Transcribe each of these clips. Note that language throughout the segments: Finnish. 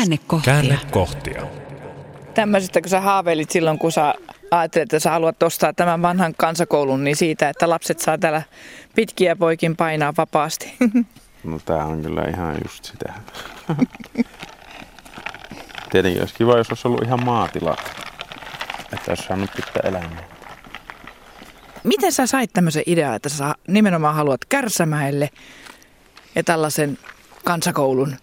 Käännekohtia. Käännekohtia. Tämmöisestä, kun sä haaveilit silloin, kun sä ajattelit, että sä haluat ostaa tämän vanhan kansakoulun, niin siitä, että lapset saa täällä pitkiä poikin painaa vapaasti. No tää on kyllä ihan just sitä. Tietenkin olisi kiva, jos olisi ollut ihan maatila. Että olisi saanut pitää elämää. Miten sä sait tämmöisen idean, että sä nimenomaan haluat Kärsämäelle ja tällaisen kansakoulun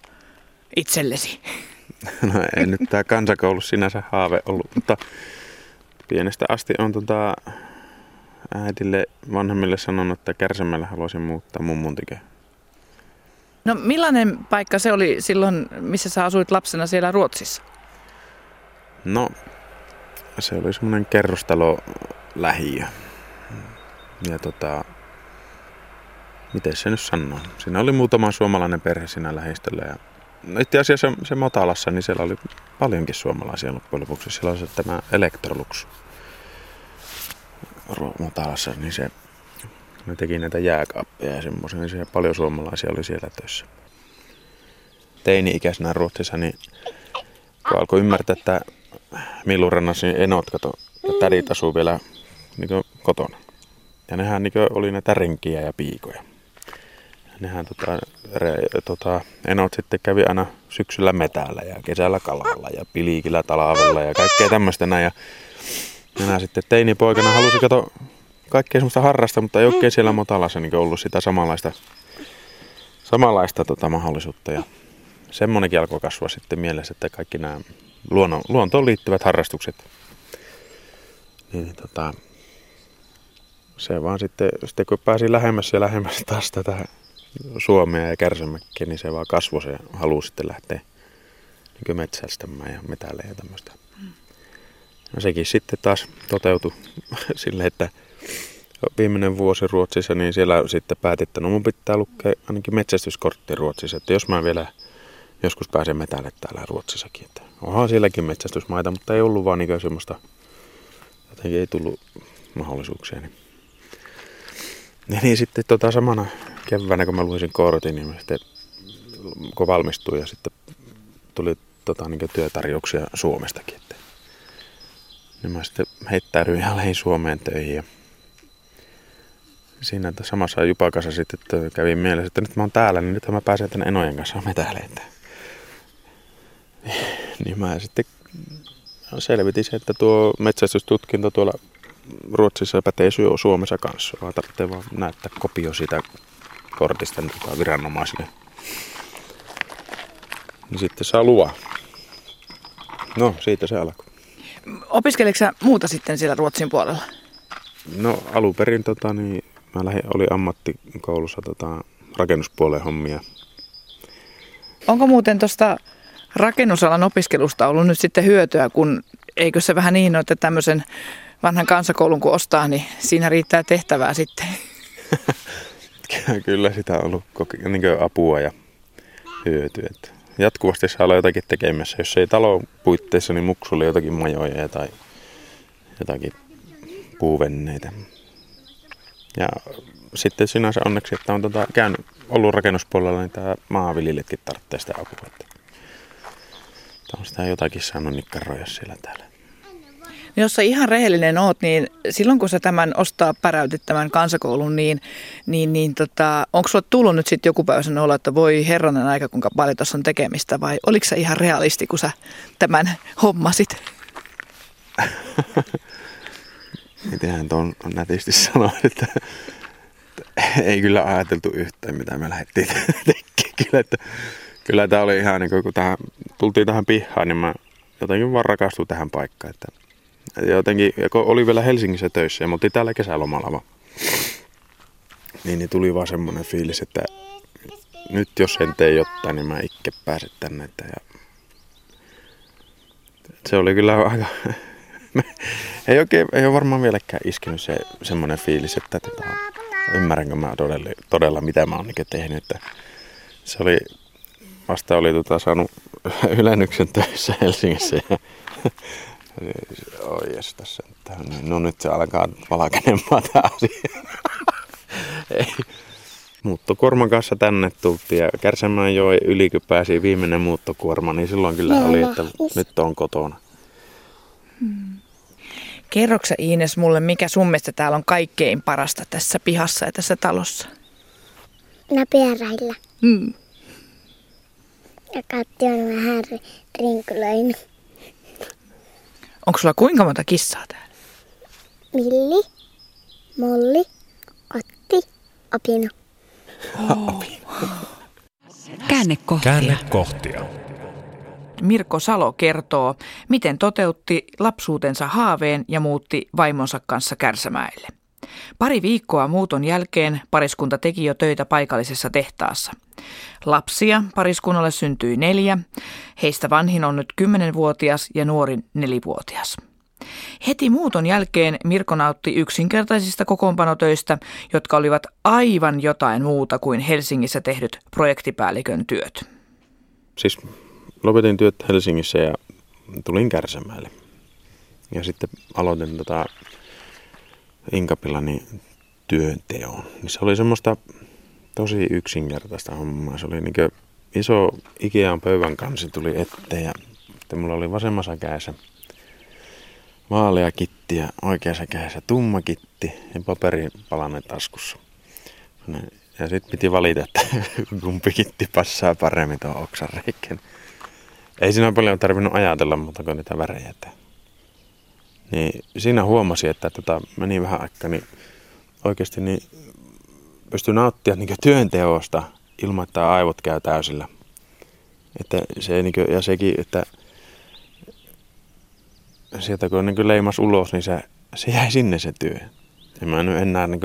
itsellesi? No ei nyt tää kansakoulu sinänsä haave ollut, mutta pienestä asti on tota äidille vanhemmille sanonut, että Kärsämäelle haluaisin muuttaa mummun tykö. No millainen paikka se oli silloin, missä sä asuit lapsena siellä Ruotsissa? No, se oli semmoinen kerrostalo lähiö. Ja tota, miten se nyt sanoo? Siinä oli muutama suomalainen perhe siinä lähistöllä. Ja itse asiassa se, se Motalassa, niin siellä oli paljonkin suomalaisia loppujen lopuksi. Siellä oli se tämä Electrolux Motalassa, niin se ne teki näitä jääkaappeja ja semmoisia, niin siellä paljon suomalaisia oli siellä töissä. Teini-ikäisenä Ruotsissa, niin kun alkoi ymmärtää, että Millurannassa niin enot, kato, ja tädit asuu vielä niin kotona. Ja nehän niin oli näitä renkiä ja piikoja. Nehän tota, re, tota, enot sitten kävi aina syksyllä metällä ja kesällä kalalla ja piliikillä talavella ja kaikkea tämmöistä näin. Ja minä sitten teinipoikana halusin kato kaikkea semmoista harrasta, mutta ei oikein siellä Motalassa niin ollut sitä samanlaista, samanlaista tota, mahdollisuutta. Ja semmoinenkin alkoi kasvaa sitten mielessä, että kaikki nämä luonnon, luontoon liittyvät harrastukset, niin tota, se vaan sitten, sitten kun pääsi lähemmäs ja lähemmäs taas tätä Suomea ja Kärsämäkkiä, niin se vaan kasvoi se halu sitten lähteä niin metsästämään ja metälle ja tämmöistä. No sekin sitten taas toteutui silleen, että viimeinen vuosi Ruotsissa, niin siellä sitten päätin, että no mun pitää lukea ainakin metsästyskortti Ruotsissa, että jos mä vielä joskus pääsen metälle täällä Ruotsissakin. Että onhan sielläkin metsästysmaita, mutta ei ollut vaan niin semmoista, jotenkin ei tullut mahdollisuuksia. Niin, ja niin sitten tota samana keväänä, kun mä luin sen kortin, niin sitten, kun valmistuin ja sitten tuli tota, niin työtarjouksia Suomestakin. Että, niin mä sitten heittäydyin ihan lähin Suomeen töihin ja siinä samassa jupakassa sitten kävi mielessä, että nyt mä oon täällä, niin nyt mä pääsen tänne enojen kanssa metälle. Niin mä sitten selvitin se, että tuo metsästystutkinto tuolla Ruotsissa pätee Suomessa kanssa. Vaan tarvitsee vaan näyttää kopio siitä kortista tuota viranomaisille. Niin sitten saa luva. No, siitä se alkoi. Opiskeleeko muuta sitten siellä Ruotsin puolella? No alun perin tota, niin Mä lähdin, oli ammattikoulussa tota, rakennuspuolen hommia. Onko muuten tuosta rakennusalan opiskelusta ollut nyt sitten hyötyä, kun eikö se vähän niin ole, että tämmöisen vanhan kansakoulun kun ostaa, niin siinä riittää tehtävää sitten? Kyllä sitä on ollut niin apua ja hyötyä. Jatkuvasti saa olla jotakin tekemässä. Jos ei talon puitteissa, niin muksulle jotakin majoja tai jotakin puuvenneitä. Ja sitten sinänsä onneksi, että on tota, käynyt, ollut rakennuspuolella, niin tämä maanviljelijätkin tarvitsee sitä apua. Että on sitä jotakin saanut nikkaroja siellä täällä. Jos sä ihan rehellinen oot, niin silloin kun sä tämän ostaa päräytettävän kansakoulun, niin, niin, niin tota, onko sulla tullut nyt sitten joku päivä sen olo, että voi herranen aika, kuinka paljon tuossa on tekemistä, vai oliko se ihan realisti, kun sä tämän hommasit? mitenhän tuon nätisti sanoa, että ei kyllä ajateltu yhtään, mitä me lähdettiin tekemään. Kyllä, että, kyllä tämä oli ihan niin kuin, kun tähän, tultiin tähän pihaan, niin mä jotenkin vaan rakastuin tähän paikkaan. Että, jotenkin, kun oli vielä Helsingissä töissä ja me täällä kesälomalla vaan, niin, niin tuli vaan semmoinen fiilis, että nyt jos en tee jotain, niin mä ikke pääse tänne. Että, ja, se oli kyllä aika ei, oikein, ei ole varmaan vieläkään iskenyt se semmoinen fiilis, että tota, ymmärränkö mä todella, todella mitä mä oon niin tehnyt. Että se oli, vasta oli tota, saanut ylennyksen töissä Helsingissä ja Oi jes, tässä, että, no nyt se alkaa valkenemaan tämä asia. ei, muuttokuorman kanssa tänne tultiin ja Kärsämään joi yli, kun pääsi viimeinen muuttokuorma, niin silloin kyllä oli, että nyt on kotona. Hmm. Kerroksä Iines mulle, mikä sun mielestä täällä on kaikkein parasta tässä pihassa ja tässä talossa? Näpiäräillä. Hmm. Ja Katti on vähän rinkulöinyt. Onko sulla kuinka monta kissaa täällä? Milli, Molli, Kotti, Opino. Oh. Käännekohtia. Käännekohtia. Mirko Salo kertoo, miten toteutti lapsuutensa haaveen ja muutti vaimonsa kanssa Kärsämäelle. Pari viikkoa muuton jälkeen pariskunta teki jo töitä paikallisessa tehtaassa. Lapsia pariskunnalle syntyi neljä. Heistä vanhin on nyt kymmenenvuotias ja nuorin nelivuotias. Heti muuton jälkeen Mirko nautti yksinkertaisista kokoonpanotöistä, jotka olivat aivan jotain muuta kuin Helsingissä tehdyt projektipäällikön työt. Siis lopetin työt Helsingissä ja tulin Kärsämäelle. Ja sitten aloitin tota Inkapillani työnteon. Niin se oli semmoista tosi yksinkertaista hommaa. Se oli niin iso Ikean pöydän kansi tuli eteen ja sitten mulla oli vasemmassa kädessä vaalea kitti ja oikeassa kädessä tumma kitti ja paperipalanen taskussa. Ja sitten piti valita, että kumpi kitti passaa paremmin tuohon oksan reikkeen. Ei siinä paljon tarvinnut ajatella, mutta kun niitä värejä. Niin siinä huomasi, että tota, meni vähän aikaa, niin oikeasti niin pystyi nauttia niin työnteosta ilman, että aivot käy täysillä. Että se, niin kuin, ja sekin, että sieltä kun niin leimas ulos, niin se, se jäi sinne se työ. Ja mä en enää niin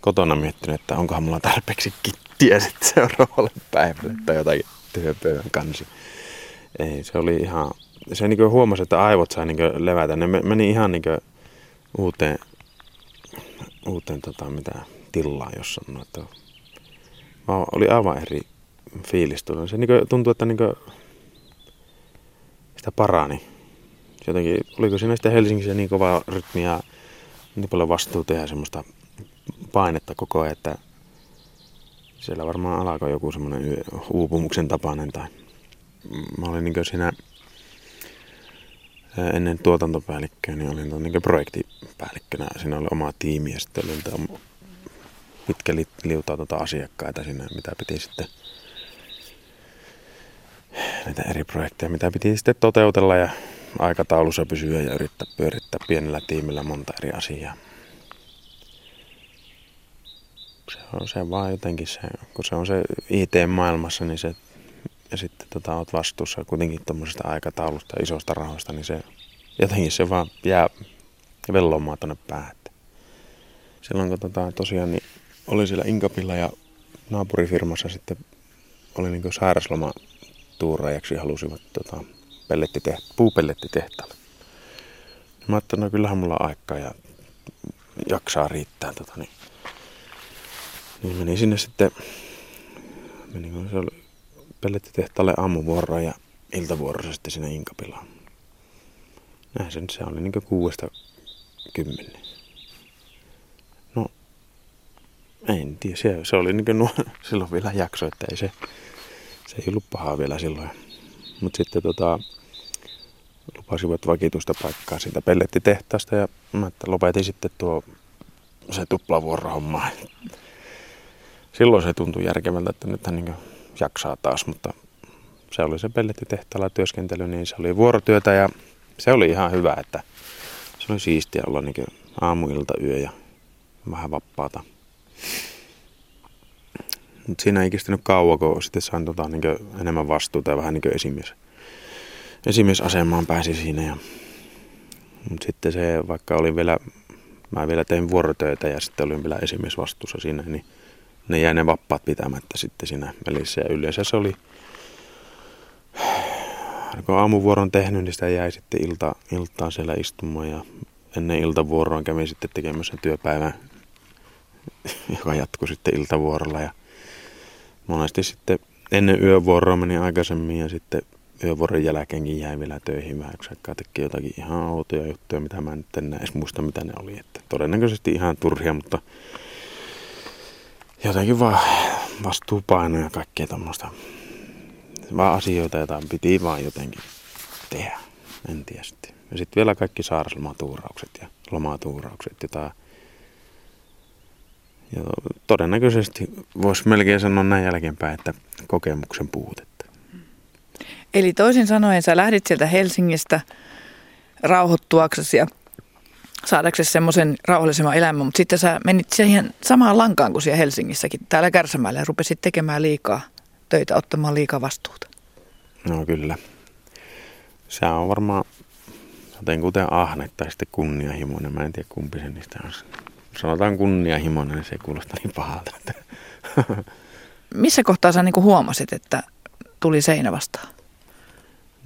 kotona miettinyt, että onkohan mulla tarpeeksi kittiä sitten seuraavalle päivälle tai jotakin työpöydän kansi. Ei, se oli ihan, se niin huomasi, että aivot sai niin levätä. Ne meni ihan niin uuteen, uuteen tota, mitä, tilaan, jos sanoo, että oli aivan eri fiilis. Se niin tuntui, että niin sitä parani jotenkin, oliko siinä sitten Helsingissä niin kova rytmi ja niin paljon vastuuta ja semmoista painetta koko ajan, että siellä varmaan alkoi joku semmoinen uupumuksen tapainen tai mä olin niin siinä ennen tuotantopäällikköä, niin olin niin projektipäällikkönä. Siinä oli oma tiimi ja sitten oli pitkä liuta tuota asiakkaita siinä, mitä piti sitten näitä eri projekteja, mitä piti sitten toteutella ja aikataulussa pysyä ja yrittää pyörittää pienellä tiimillä monta eri asiaa. Se on se vaan jotenkin se, kun se on se IT-maailmassa, niin se, ja sitten tota, oot vastuussa kuitenkin tuommoisesta aikataulusta isosta rahoista, niin se jotenkin se vaan jää vellomaan tuonne päähän. Silloin kun tota, tosiaan niin oli siellä Inkapilla ja naapurifirmassa sitten oli niin sairasloma tuuraajaksi halusivat tota, pellettiteht- puupellettitehtaalle. Mä ajattelin, no kyllähän mulla on aikaa ja jaksaa riittää. Tota, niin, niin menin sinne sitten, menin se oli pellettitehtaalle aamuvuoroon ja iltavuorossa sitten sinne Inkapilaan. Näin sen, se oli niin kuudesta kymmenen. No, en tiedä, se, se oli niin kuin nuo, silloin vielä jakso, että ei se, se ei ollut pahaa vielä silloin. Mutta sitten tota, lupasivat vakituista paikkaa siitä pellettitehtaasta ja mä että lopetin sitten tuo se tuplavuorohomma. Silloin se tuntui järkevältä, että nyt hän niin jaksaa taas, mutta se oli se pellettitehtaalla työskentely, niin se oli vuorotyötä ja se oli ihan hyvä, että se oli siistiä olla niin aamu, ilta, yö ja vähän vapaata. Mutta siinä ei kestänyt kauan, kun sitten sain tota, niin enemmän vastuuta ja vähän niin esimies esimiesasemaan pääsi siinä. Ja, mutta sitten se, vaikka oli vielä, mä vielä tein vuorotöitä ja sitten olin vielä esimiesvastuussa siinä, niin ne jäi ne vappaat pitämättä sitten siinä välissä. Ja yleensä se oli, kun aamuvuoron tehnyt, niin sitä jäi sitten ilta, iltaan siellä istumaan ja ennen iltavuoroa kävin sitten tekemässä työpäivän, joka jatkui sitten iltavuorolla ja monesti sitten ennen yövuoroa meni aikaisemmin ja sitten yövuoron jälkeenkin jäi vielä töihin vähän aikaa teki jotakin ihan outoja juttuja, mitä mä nyt en edes muista, mitä ne oli. Että todennäköisesti ihan turhia, mutta jotenkin vaan vastuupaino ja kaikkea tuommoista. Vaan asioita, joita piti vaan jotenkin tehdä. En tiedä sitten. Ja sitten vielä kaikki saaraslomatuuraukset ja lomatuuraukset, jota ja todennäköisesti voisi melkein sanoa näin jälkeenpäin, että kokemuksen puutetta. Eli toisin sanoen sä lähdit sieltä Helsingistä rauhoittuaksesi ja saadaksesi semmoisen rauhallisemman elämän, mutta sitten sä menit siihen samaan lankaan kuin siellä Helsingissäkin, täällä Kärsämäellä ja rupesit tekemään liikaa töitä, ottamaan liikaa vastuuta. No kyllä. Se on varmaan joten kuten ahne tai sitten kunnianhimoinen. Mä en tiedä kumpi se niistä on. Sanotaan kunnianhimoinen, niin se kuulostaa niin pahalta. Missä kohtaa sä niin huomasit, että tuli seinä vastaan?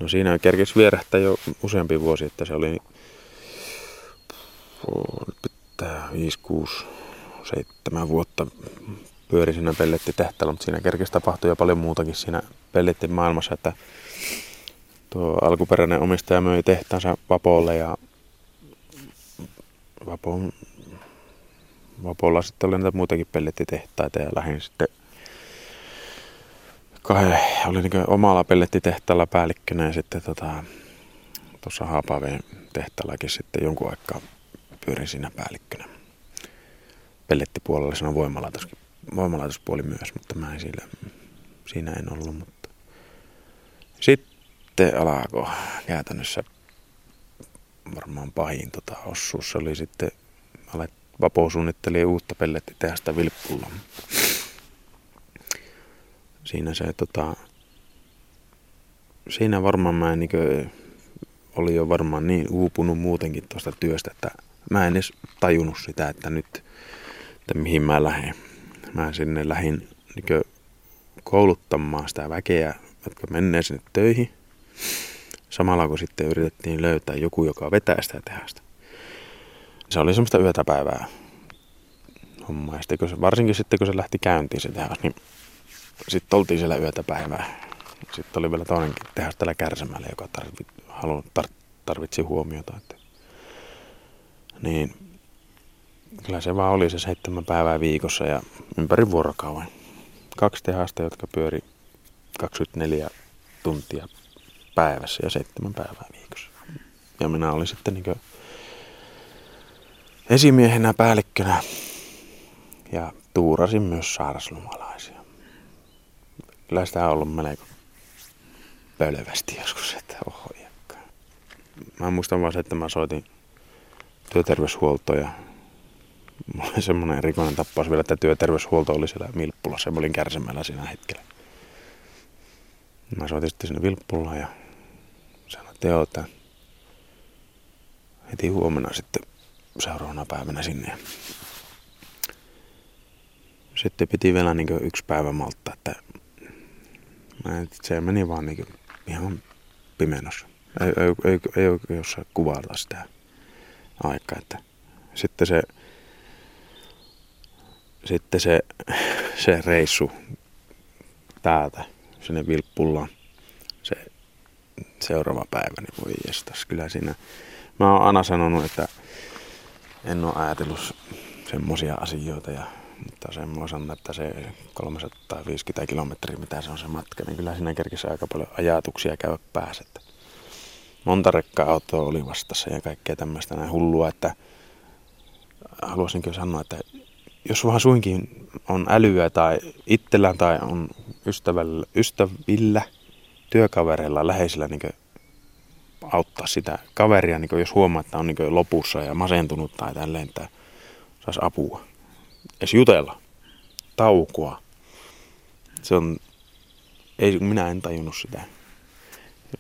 No siinä kerkesi vierähtää jo useampi vuosi, että se oli pitää 5, 6, 7 vuotta pyöri siinä pellettitehtaalla, mutta siinä kerkesi tapahtui jo paljon muutakin siinä pellettimaailmassa, että tuo alkuperäinen omistaja möi tehtaansa Vapolle ja Vapon, Vapolla sitten oli näitä muitakin pellettitehtaita ja lähdin sitten kahden, oli niin omalla pellettitehtaalla päällikkönä ja sitten tota, tuossa Haapaveen tehtaallakin sitten jonkun aikaa pyörin siinä päällikkönä. Pellettipuolella siinä on voimalaitos, voimalaitospuoli myös, mutta mä en siinä, siinä en ollut. Mutta. Sitten alkoi käytännössä varmaan pahin tota, ossuus. Se oli sitten, alet, Vapo suunnitteli uutta pellettitehdasta Vilppulla. Siinä se tota, siinä varmaan mä en niin kuin, oli jo varmaan niin uupunut muutenkin tuosta työstä, että mä en edes tajunnut sitä, että nyt, että mihin mä lähden. Mä sinne lähdin niin kouluttamaan sitä väkeä, jotka menee sinne töihin. Samalla kun sitten yritettiin löytää joku, joka vetää sitä tehasta. Se oli semmoista yötä päivää hommaa. Ja sitten, kun se, varsinkin sitten kun se lähti käyntiin se tehas, niin sitten oltiin siellä yötä päivää. Sitten oli vielä toinenkin tehas täällä Kärsämällä, joka tarvitsi, halunnut, tarvitsi huomiota. Että niin kyllä se vaan oli se seitsemän päivää viikossa ja ympäri vuorokauden. Kaksi tehasta, jotka pyöri 24 tuntia päivässä ja seitsemän päivää viikossa. Ja minä olin sitten niin esimiehenä päällikkönä ja tuurasin myös sairaslomalaisia. Kyllä sitä on ollut melko pölvästi joskus, että oho. Mä muistan vaan se, että mä soitin työterveyshuolto ja mulla oli semmoinen erikoinen tappaus vielä, että työterveyshuolto oli siellä Vilppulassa ja mä olin kärsimällä siinä hetkellä. Mä soitin sitten sinne Vilppulaan ja sanoin, että joo, että heti huomenna sitten seuraavana päivänä sinne. Sitten piti vielä niin yksi päivä malttaa, että se meni vaan niin ihan pimenossa. Ei, ei, ei, ei oikein kuvata sitä aika. Että sitten se, sitten se, se reissu täältä sinne Vilppullaan, se seuraava päivä, niin voi jestas. Kyllä siinä, mä oon aina sanonut, että en ole ajatellut semmoisia asioita, ja, mutta se mulla sanoo, että se 350 kilometriä, mitä se on se matka, niin kyllä siinä kerkisi aika paljon ajatuksia käydä päässä. Että monta rekka-autoa oli vastassa ja kaikkea tämmöistä näin hullua, että haluaisinkin sanoa, että jos vaan suinkin on älyä tai itsellään tai on ystävällä, ystävillä, työkavereilla, läheisillä niin auttaa sitä kaveria, niin jos huomaa, että on niin lopussa ja masentunut tai tälleen, että saisi apua. Edes jutella, taukoa. Se on, ei, minä en tajunnut sitä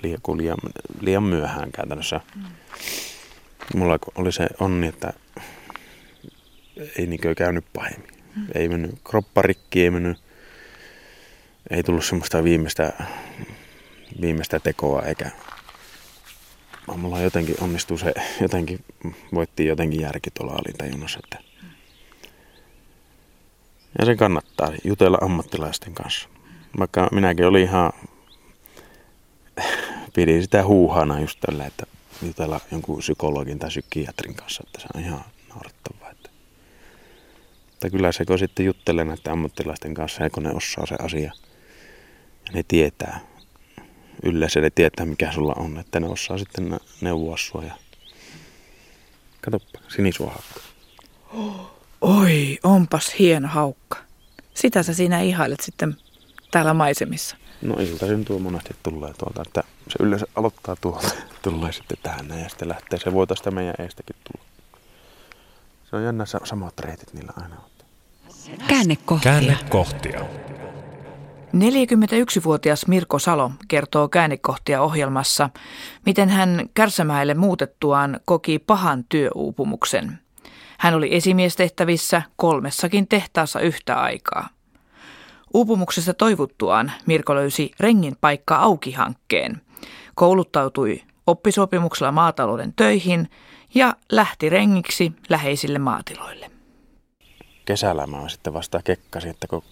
liian, liian, liian myöhään käytännössä. Mm. Mulla oli se onni, että ei niinkö käynyt pahemmin. Mm. Ei mennyt kropparikki, ei mennyt, ei tullut semmoista viimeistä, viimeistä tekoa eikä mulla jotenkin onnistuu se, jotenkin voitti jotenkin järki tuolla alintajunnassa, että ja se kannattaa jutella ammattilaisten kanssa. Vaikka minäkin olin ihan pidin sitä huuhana just tällä, että jutella jonkun psykologin tai psykiatrin kanssa, että se on ihan naurettavaa. Että Mutta kyllä se kun sitten juttelee näiden ammattilaisten kanssa, ja kun ne osaa se asia, ja ne tietää, yleensä ne tietää mikä sulla on, että ne osaa sitten neuvoa sua. Ja... Katoppa, sinisuohakka. Oi, onpas hieno haukka. Sitä sä siinä ihailet sitten täällä maisemissa. No iltaisin tuo monesti tulee tuolta, että se yleensä aloittaa tuolta, tulee sitten tähän ja sitten lähtee. Se voi tästä meidän eestäkin tulla. Se on jännä samat reitit niillä aina on. Käännekohtia. Käännekohtia. 41-vuotias Mirko Salo kertoo käännekohtia ohjelmassa, miten hän Kärsämäelle muutettuaan koki pahan työuupumuksen. Hän oli esimiestehtävissä kolmessakin tehtaassa yhtä aikaa. Uupumuksesta toivuttuaan Mirko löysi Rengin paikka auki-hankkeen. Kouluttautui oppisopimuksella maatalouden töihin ja lähti rengiksi läheisille maatiloille. Kesällä mä sitten vasta kekkasin, että kun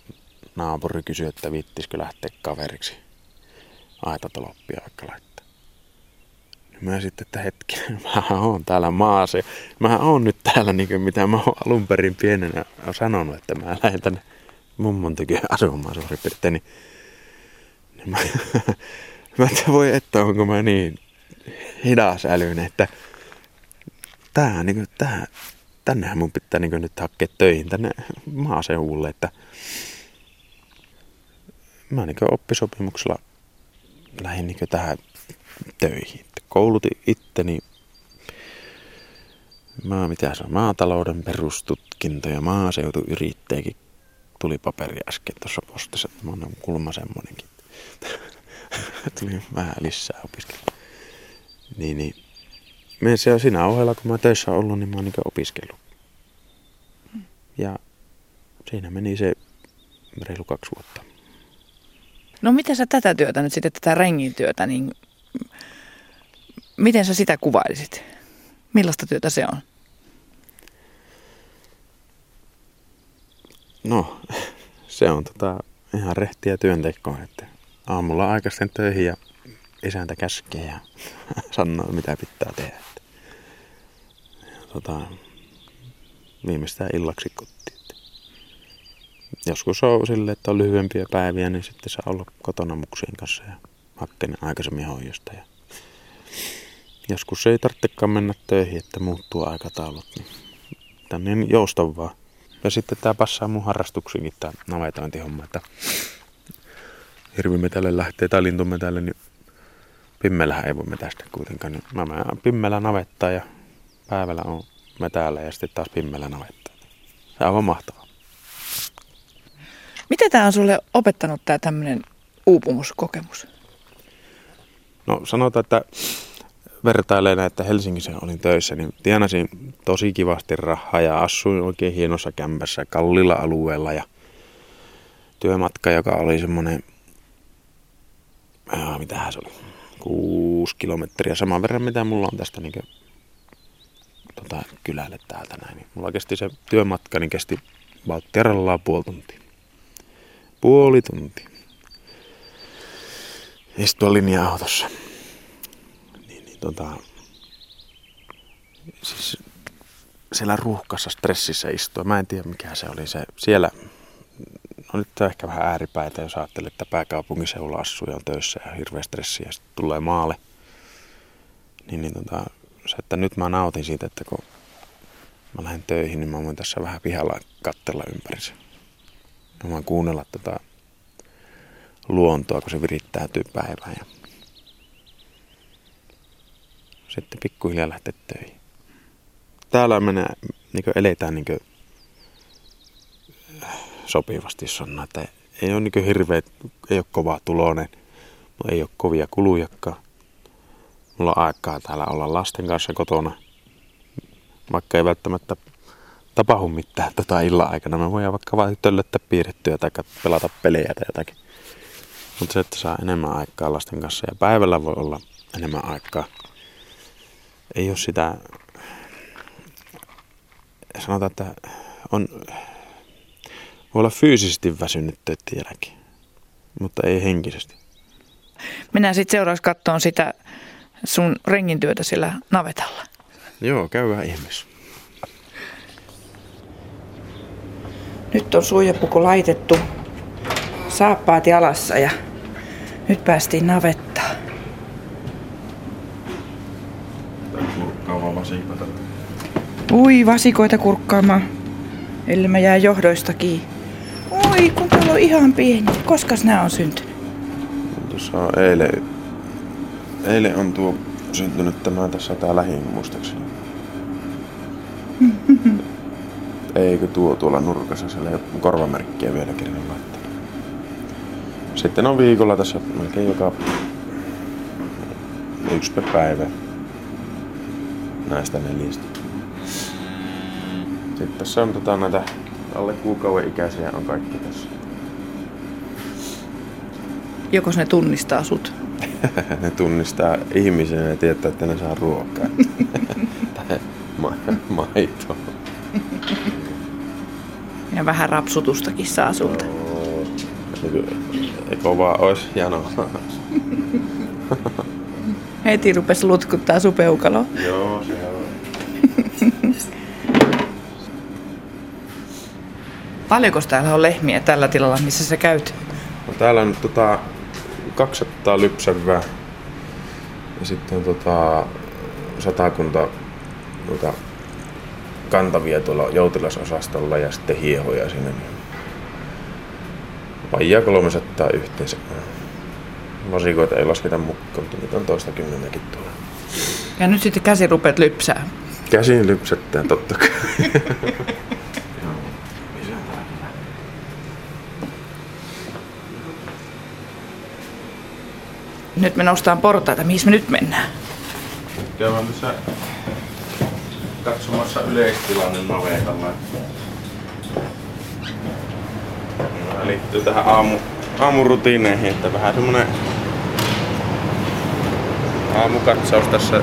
naapuri kysyi, että viittisikö lähteä kaveriksi aitatoloppia vaikka laittaa. Niin mä sitten, että hetki, mä oon täällä maassa. Mä oon nyt täällä, niin kuin mitä mä oon alun perin pienenä sanonut, että mä lähden tänne mummon tykö asumaan suurin piirtein. Niin, niin mä, mä että voi että onko mä niin hidas älyinen, että tää, niin kuin, tää, tännehän mun pitää niin nyt hakea töihin tänne maaseudulle, että mä niin oppisopimuksella lähdin niin tähän töihin. Koulutin itteni mä, mitä se on, maatalouden perustutkinto ja maaseutuyrittäjäkin tuli paperi äsken tuossa postissa, että mä oon kulma semmonenkin. tuli vähän lisää opiskella. Niin, niin. Me se on siinä ohella, kun mä töissä ollut, niin mä oon niin opiskellut. Ja siinä meni se reilu kaksi vuotta. No miten sä tätä työtä nyt sitten, tätä rengin työtä, niin miten sä sitä kuvailisit? Millaista työtä se on? No, se on tota, ihan rehtiä työntekoa, että aamulla aikaisten töihin ja isäntä käskee ja sanoo, mitä pitää tehdä. Tota, viimeistään illaksi kotiin. Joskus on silleen, että on lyhyempiä päiviä, niin sitten saa olla kotona muksien kanssa ja hakkeen aikaisemmin hoidosta. Ja joskus ei tarvitsekaan mennä töihin, että muuttuu aikataulut. Niin tänne on joustavaa. Ja sitten tämä passaa mun harrastuksiinkin tämä navetointihomma, että hirvimetälle lähtee tai lintumetälle, niin pimmelähän ei voi metästä kuitenkaan. Niin mä menen pimmellä navettaa ja päivällä on metäällä ja sitten taas pimmellä navettaa. Se on aivan mahtavaa. Mitä tämä on sulle opettanut tämä tämmöinen uupumuskokemus? No sanotaan, että vertailee että Helsingissä olin töissä, niin tienasin tosi kivasti rahaa ja asuin oikein hienossa kämpässä kallilla alueella ja työmatka, joka oli semmoinen, äh, mitähän se oli, kuusi kilometriä, saman verran mitä mulla on tästä niin kuin, tota, kylälle täältä näin. Niin mulla kesti se työmatka, niin kesti valttiarallaan puoli tuntia. Puoli tuntia. Istua linja-autossa tota, siis siellä ruuhkassa stressissä istua. Mä en tiedä mikä se oli se. Siellä, no nyt on ehkä vähän ääripäitä, jos ajattelee, että pääkaupunkiseudulla asuu ja on töissä ja hirveä stressi ja sitten tulee maalle. Niin, niin tota, se, että nyt mä nautin siitä, että kun mä lähden töihin, niin mä voin tässä vähän pihalla kattella ympärissä. Mä voin kuunnella tota luontoa, kun se virittäytyy päivään. Ja sitten pikkuhiljaa lähteä töihin. Täällä menee, niin eletään niin kuin, sopivasti sanoa, että ei ole niin hirveä, ei ole kova tulonen, ei ole kovia kulujakaan. Mulla on aikaa täällä olla lasten kanssa kotona, vaikka ei välttämättä tapahdu mitään tota illan aikana. Mä voin vaikka vain töllöttää piirrettyä tai pelata pelejä tai jotakin. Mutta se, että saa enemmän aikaa lasten kanssa ja päivällä voi olla enemmän aikaa ei ole sitä, sanotaan, että on, voi olla fyysisesti väsynyt töiden jälkeen, mutta ei henkisesti. Mennään sitten seuraavaksi katsomaan sitä sun rengin työtä siellä navetalla. Joo, käy vähän ihmeessä. Nyt on suojapuku laitettu, saappaat jalassa ja nyt päästiin navettaan. Ui, vasikoita kurkkaamaan. Eli mä jää johdoista kiinni. Oi, kun täällä on ihan pieni. Koska nämä on syntynyt? Tuossa on eilen, eilen on tuo syntynyt tämä tässä tää lähin muistaakseni. Eikö tuo tuolla nurkassa, siellä ei ole korvamerkkiä vielä kerran laittaa. Sitten on viikolla tässä melkein joka yksi per päivä näistä neljästä. Sitten tässä on tota näitä alle kuukauden ikäisiä on kaikki tässä. Joko ne tunnistaa sut? ne tunnistaa ihmisen ja tietää, että ne saa ruokaa. tai ma- maitoa. Ja vähän rapsutustakin saa sulta. Eikö vaan ois janoa? Heti rupesi lutkuttaa supeukalo. Joo, se on. Paljonko täällä on lehmiä tällä tilalla, missä sä käyt? No, täällä on tota, 200 lypsävää ja sitten tota, satakunta kantavia tuolla joutilasosastolla ja sitten hiehoja sinne. Vajaa 300 yhteensä. Vasikoita ei lasketa mukaan, mutta niitä on toista kymmenäkin tuolla. Ja nyt sitten käsi rupeat lypsää. Käsin lypsettää totta kai. Nyt me noustaan portaita. Mihin me nyt mennään? Käydään tässä katsomassa yleistilanne navetalla. Tämä liittyy tähän aamu, aamurutiineihin, että vähän semmonen aamukatsaus tässä.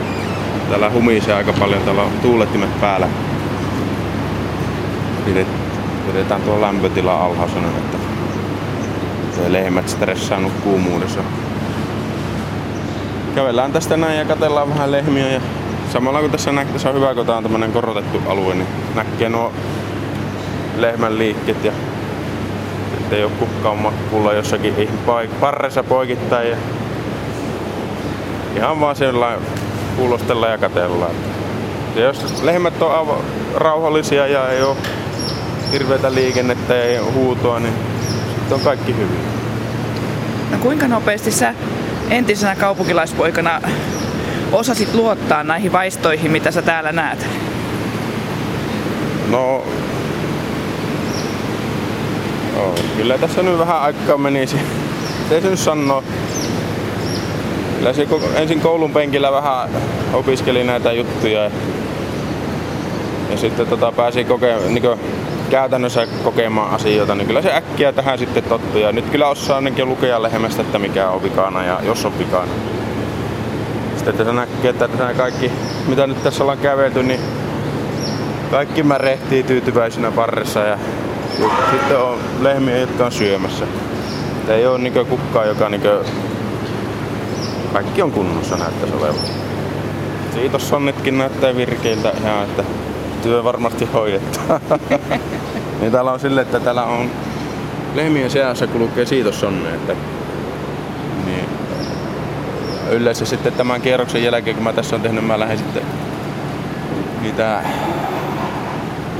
Täällä humisee aika paljon, täällä on tuulettimet päällä. Pidetään tuo lämpötila alhaisena, että lehmät stressaanut kuumuudessa kävellään tästä näin ja katellaan vähän lehmiä ja samalla kun tässä näkee, se on hyvä, kun tämä on tämmönen korotettu alue, niin näkee nuo lehmän liikkeet ja ettei ole kukkaan makkuulla jossakin parressa poikittain ja ihan vaan sellainen kuulostella ja katella. Ja jos lehmät on aivan rauhallisia ja ei ole hirveätä liikennettä ja huutoa, niin sitten on kaikki hyvin. No kuinka nopeasti sä entisenä kaupunkilaispoikana osasit luottaa näihin vaistoihin, mitä sä täällä näet? No, no kyllä tässä nyt vähän aikaa menisi. Se nyt sanoo. Kyllä se ensin koulun penkillä vähän opiskeli näitä juttuja. Ja sitten tota pääsi kokemaan, niin käytännössä kokemaan asioita, niin kyllä se äkkiä tähän sitten tottuu. Ja nyt kyllä osaa ainakin lukea lehmästä, että mikä on vikana ja jos on vikana. Sitten tässä näkee, että tässä kaikki, mitä nyt tässä ollaan kävelty, niin kaikki märehtii tyytyväisenä parressa ja sitten on lehmiä, jotka on syömässä. Et ei ole niinkö kukkaa, joka niinkö... Kaikki on kunnossa näyttäisi olevan. Siitossonnitkin näyttää virkeiltä ihan, että työ varmasti hoidettu. niin täällä on sille, että täällä on lehmien seassa kulkee siitossonne, että yleensä sitten tämän kierroksen jälkeen, kun mä tässä on tehnyt, mä lähden sitten niitä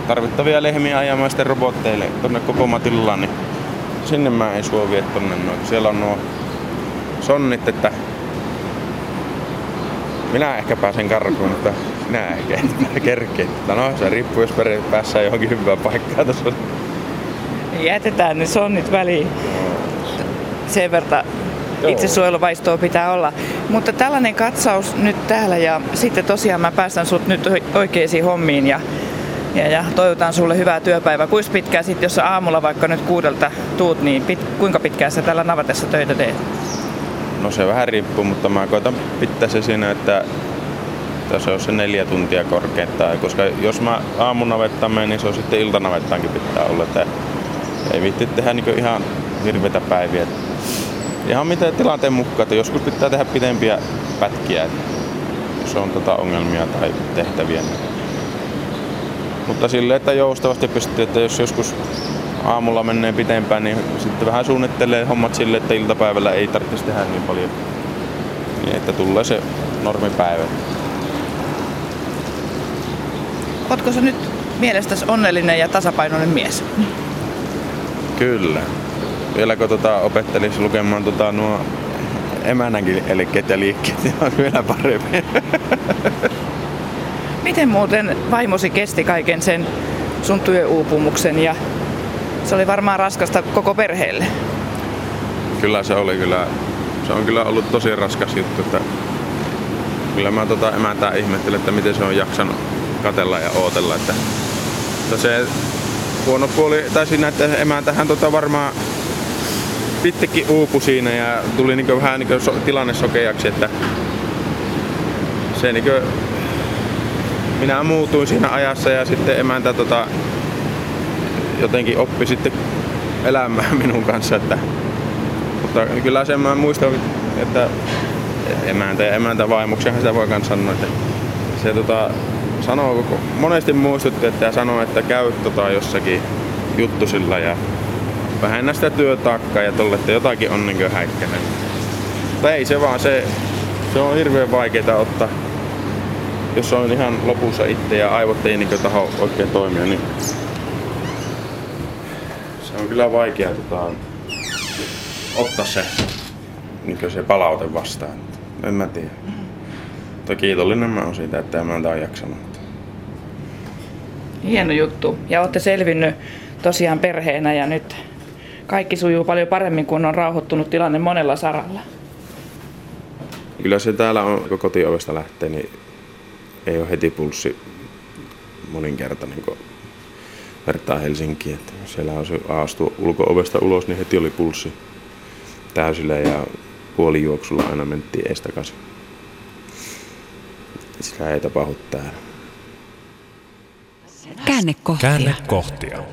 tarvittavia lehmiä ajamaan sitten robotteille tonne koko matilaan, niin sinne mä en suo vie tonne noin. Siellä on nuo sonnit, että minä ehkä pääsen karkuun, mutta minä ehkä en kerkeä. No se riippuu, jos päässä johonkin hyvään paikkaan tuossa. Jätetään ne sonnit väliin. Sen verran itsesuojeluvaistoa pitää olla. Mutta tällainen katsaus nyt täällä ja sitten tosiaan mä päästän sut nyt oikeisiin hommiin ja, ja, ja toivotan sulle hyvää työpäivää. Kuinka pitkään sitten, jos aamulla vaikka nyt kuudelta tuut, niin pit, kuinka pitkään sä täällä navatessa töitä teet? No se vähän riippuu, mutta mä koitan pitää se siinä, että se on se neljä tuntia korkeintaan. Koska jos mä aamunavettaan menen, niin se on sitten iltanavettaankin pitää olla. Että ei viitti tehdä niin ihan hirveitä päiviä. Ihan mitä tilanteen mukaan, että joskus pitää tehdä pidempiä pätkiä, jos on tota ongelmia tai tehtäviä. Mutta silleen, että joustavasti pystyy, että jos joskus aamulla menee pitempään, niin sitten vähän suunnittelee hommat sille, että iltapäivällä ei tarvitsisi tehdä niin paljon. Niin, että tulee se normipäivä. Ootko sä nyt mielestäsi onnellinen ja tasapainoinen mies? Kyllä. Vieläkö tota opettelisi lukemaan tota nuo emännänkin elikkeet ja liikkeet, niin on vielä paremmin. Miten muuten vaimosi kesti kaiken sen sun työuupumuksen ja se oli varmaan raskasta koko perheelle? Kyllä se oli kyllä. Se on kyllä ollut tosi raskas juttu, että kyllä mä tota emäntää ihmettelen, että miten se on jaksanut katella ja ootella. Että, että se huono puoli, tai siinä, että emäntähän tota varmaan pittikin uupu siinä ja tuli niin vähän niin so, tilanne sokeaksi, että se niin kuin, minä muutuin siinä ajassa ja sitten emäntä tota, jotenkin oppi sitten elämään minun kanssa. Että, mutta kyllä sen mä muistan, että emäntä ja emäntä vaimuksenhan sitä voi myös sanoa, että se tota, sanoo, monesti muistutti, että sanoo, että käy tota jossakin juttusilla ja vähennä sitä työtaakkaa ja tolle, että jotakin on niin häikkäinen. Mutta ei se vaan, se, se on hirveän vaikeaa ottaa, jos on ihan lopussa itse ja aivot ei niin taho oikein toimia, niin se on kyllä vaikea tota, ottaa se, niin se palaute vastaan. En mä tiedä. Mutta kiitollinen mä oon siitä, että mä oon jaksanut. Hieno juttu. Ja olette selvinnyt tosiaan perheenä ja nyt kaikki sujuu paljon paremmin, kun on rauhoittunut tilanne monella saralla. Kyllä se täällä on, kun kotiovesta lähtee, niin ei ole heti pulssi moninkertainen, kun vertaa Helsinkiin. Että siellä on se aastu ulko-ovesta ulos, niin heti oli pulssi täysillä ja puolijuoksulla aina mentiin ees takaisin. Sitä ei tapahdu täällä. Käännekohtia. Käännekohtia.